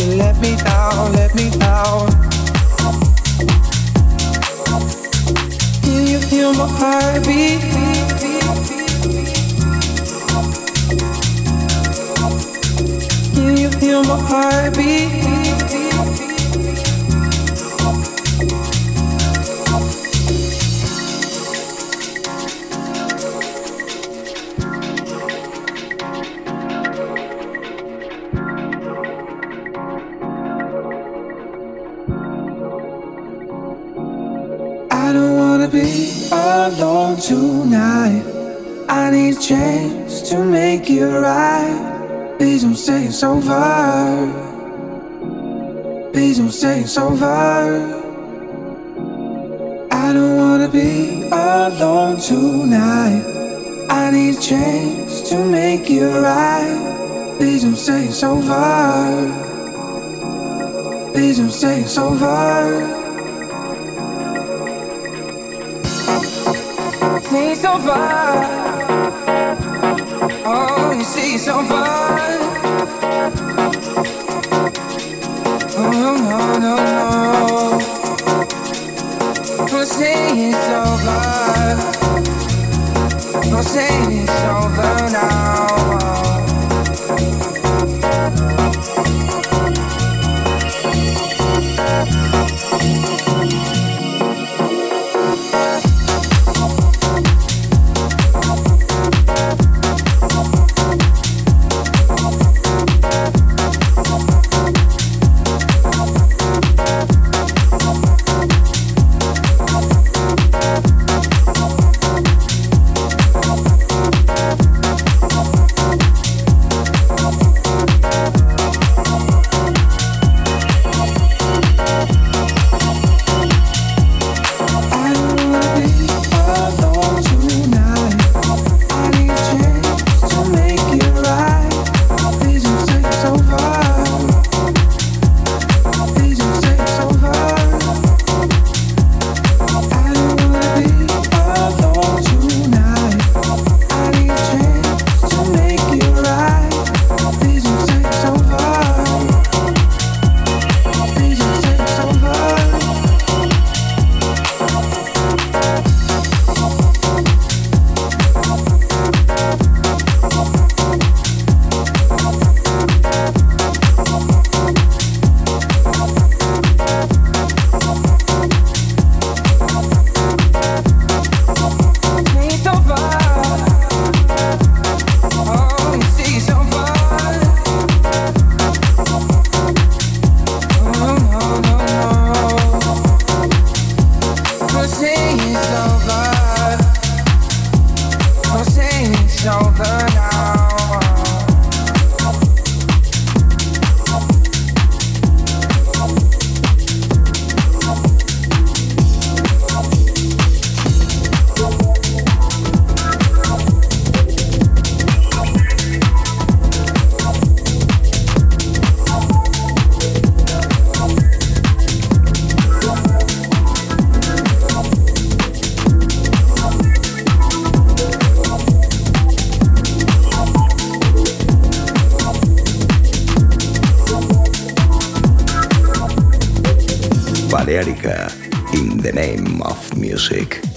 You let me down, let me down. You feel my heartbeat? Can you feel my heartbeat? It's over. Please don't say it's over. I don't wanna be alone tonight. I need a chance to make it right. Please don't say it's over. Please don't say it's over. Say it's over. Oh, you see it's over. No, no, no, no. Don't say it's over. Don't say it's over now. in the name of music.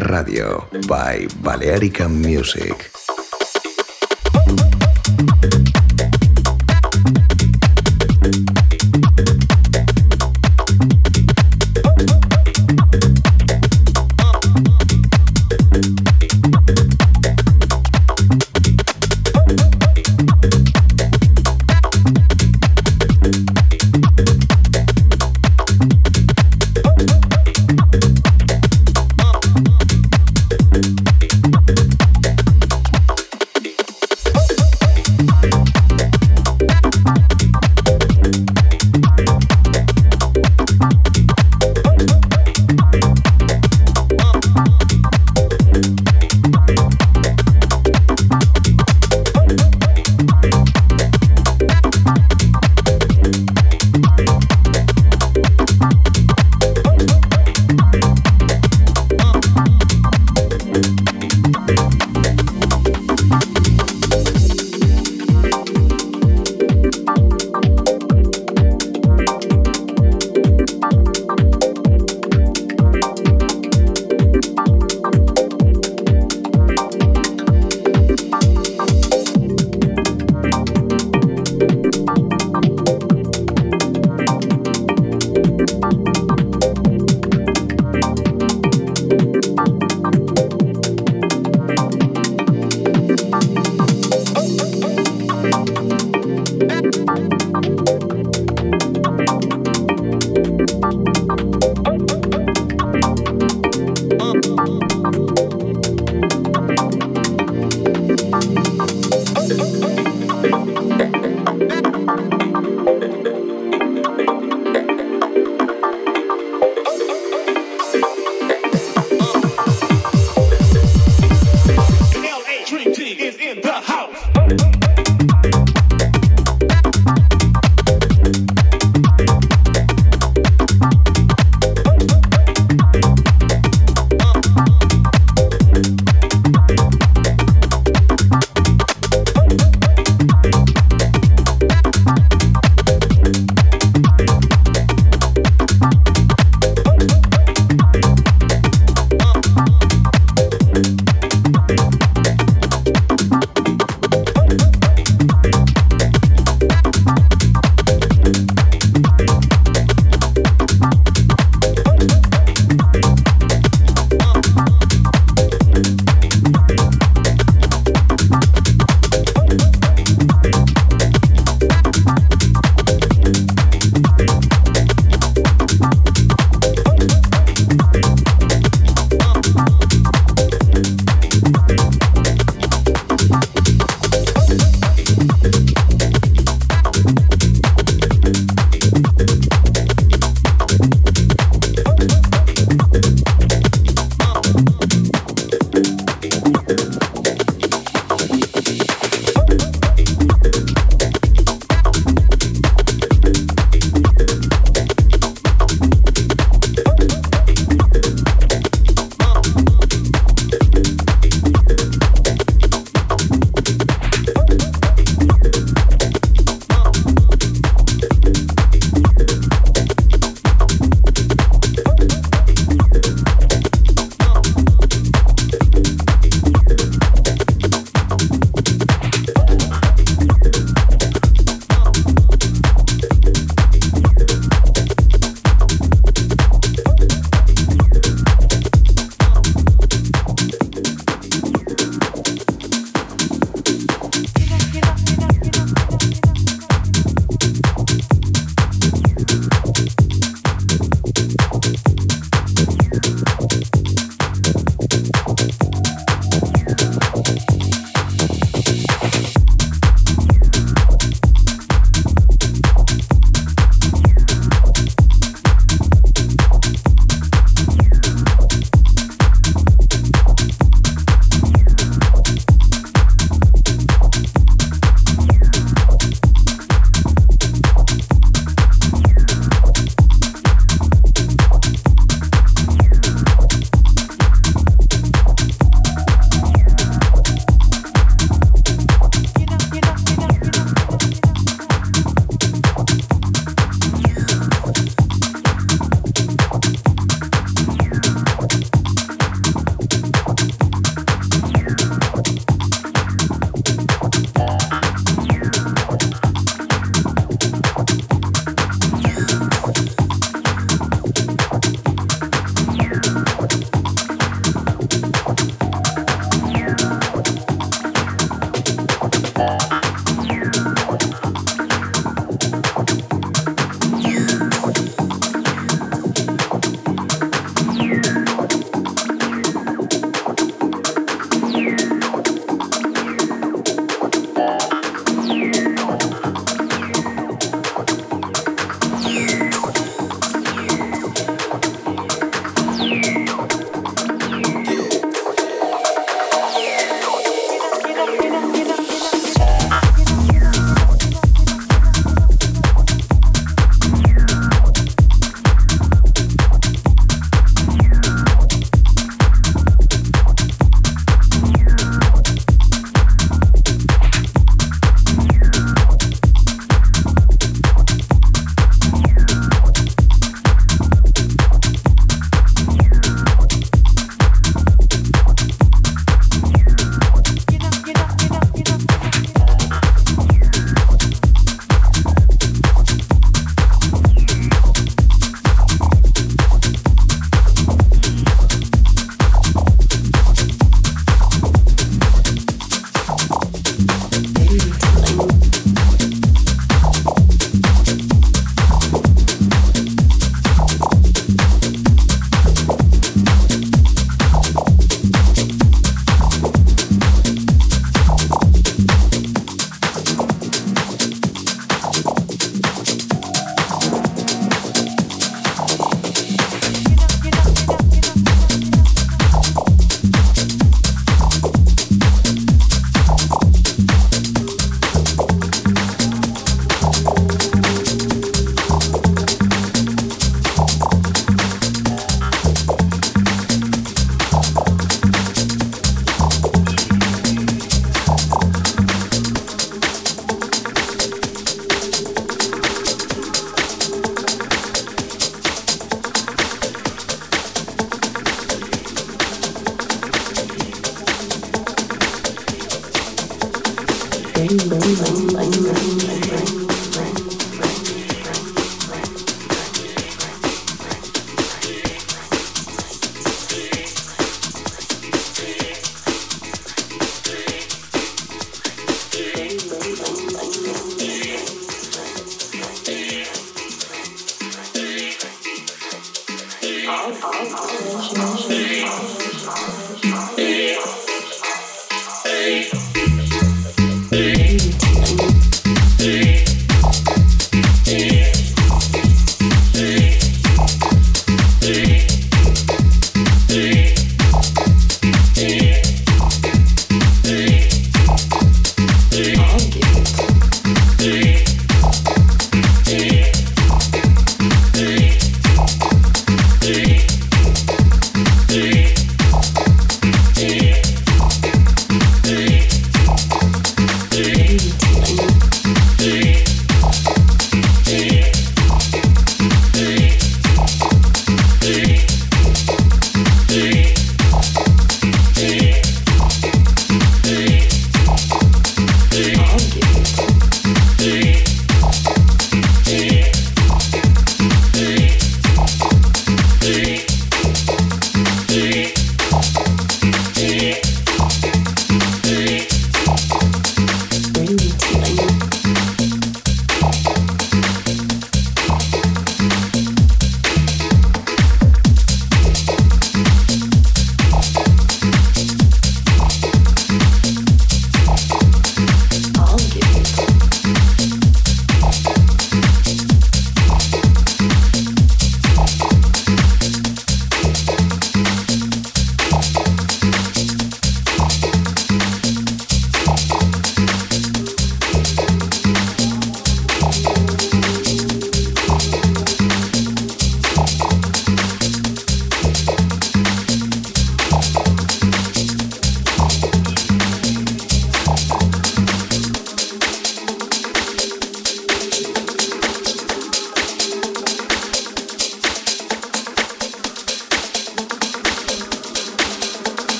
Radio by Balearica Music.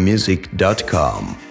americamusic.com.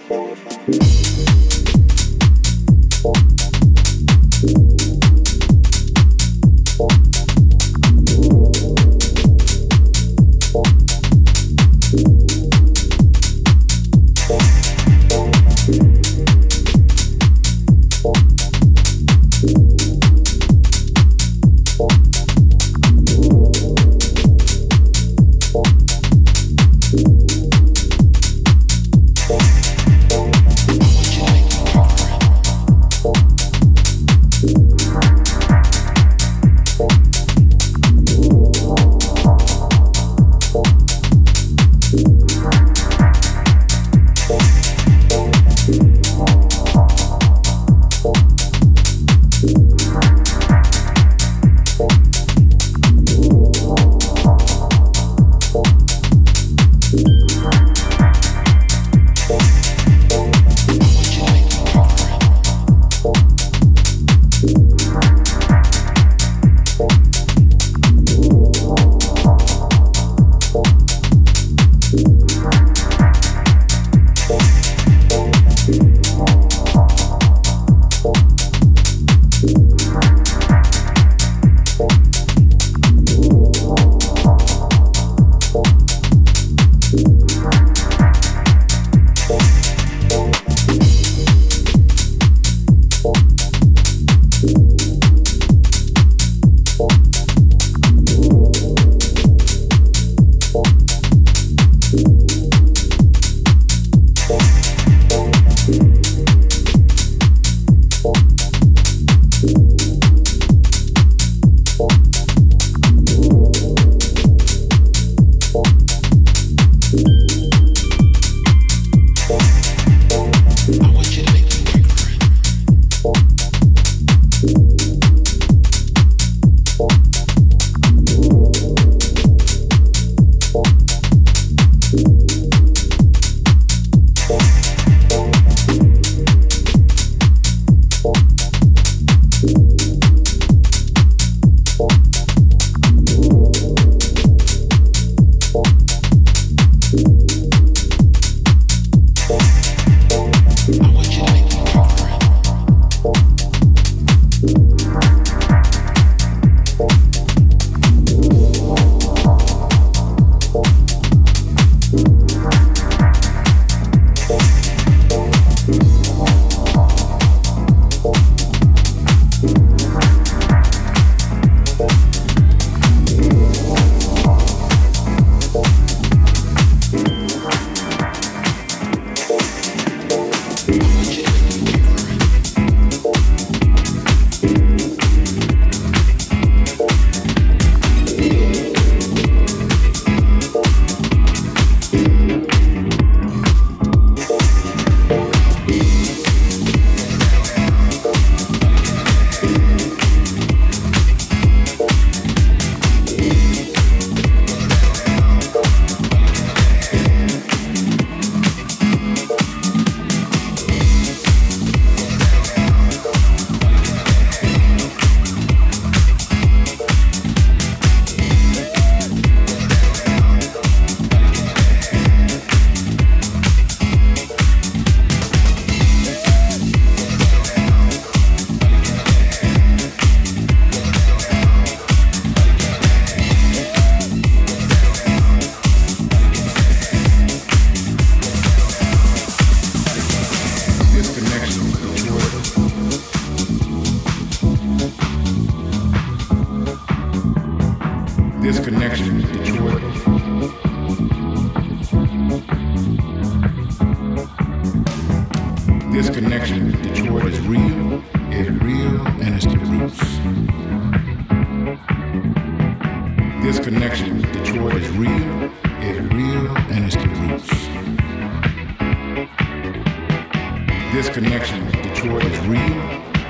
This connection with Detroit is real,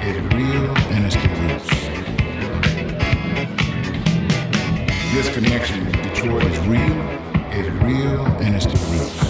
it's real, and it's the roots. This connection with Detroit is real, it's real, and it's the roots.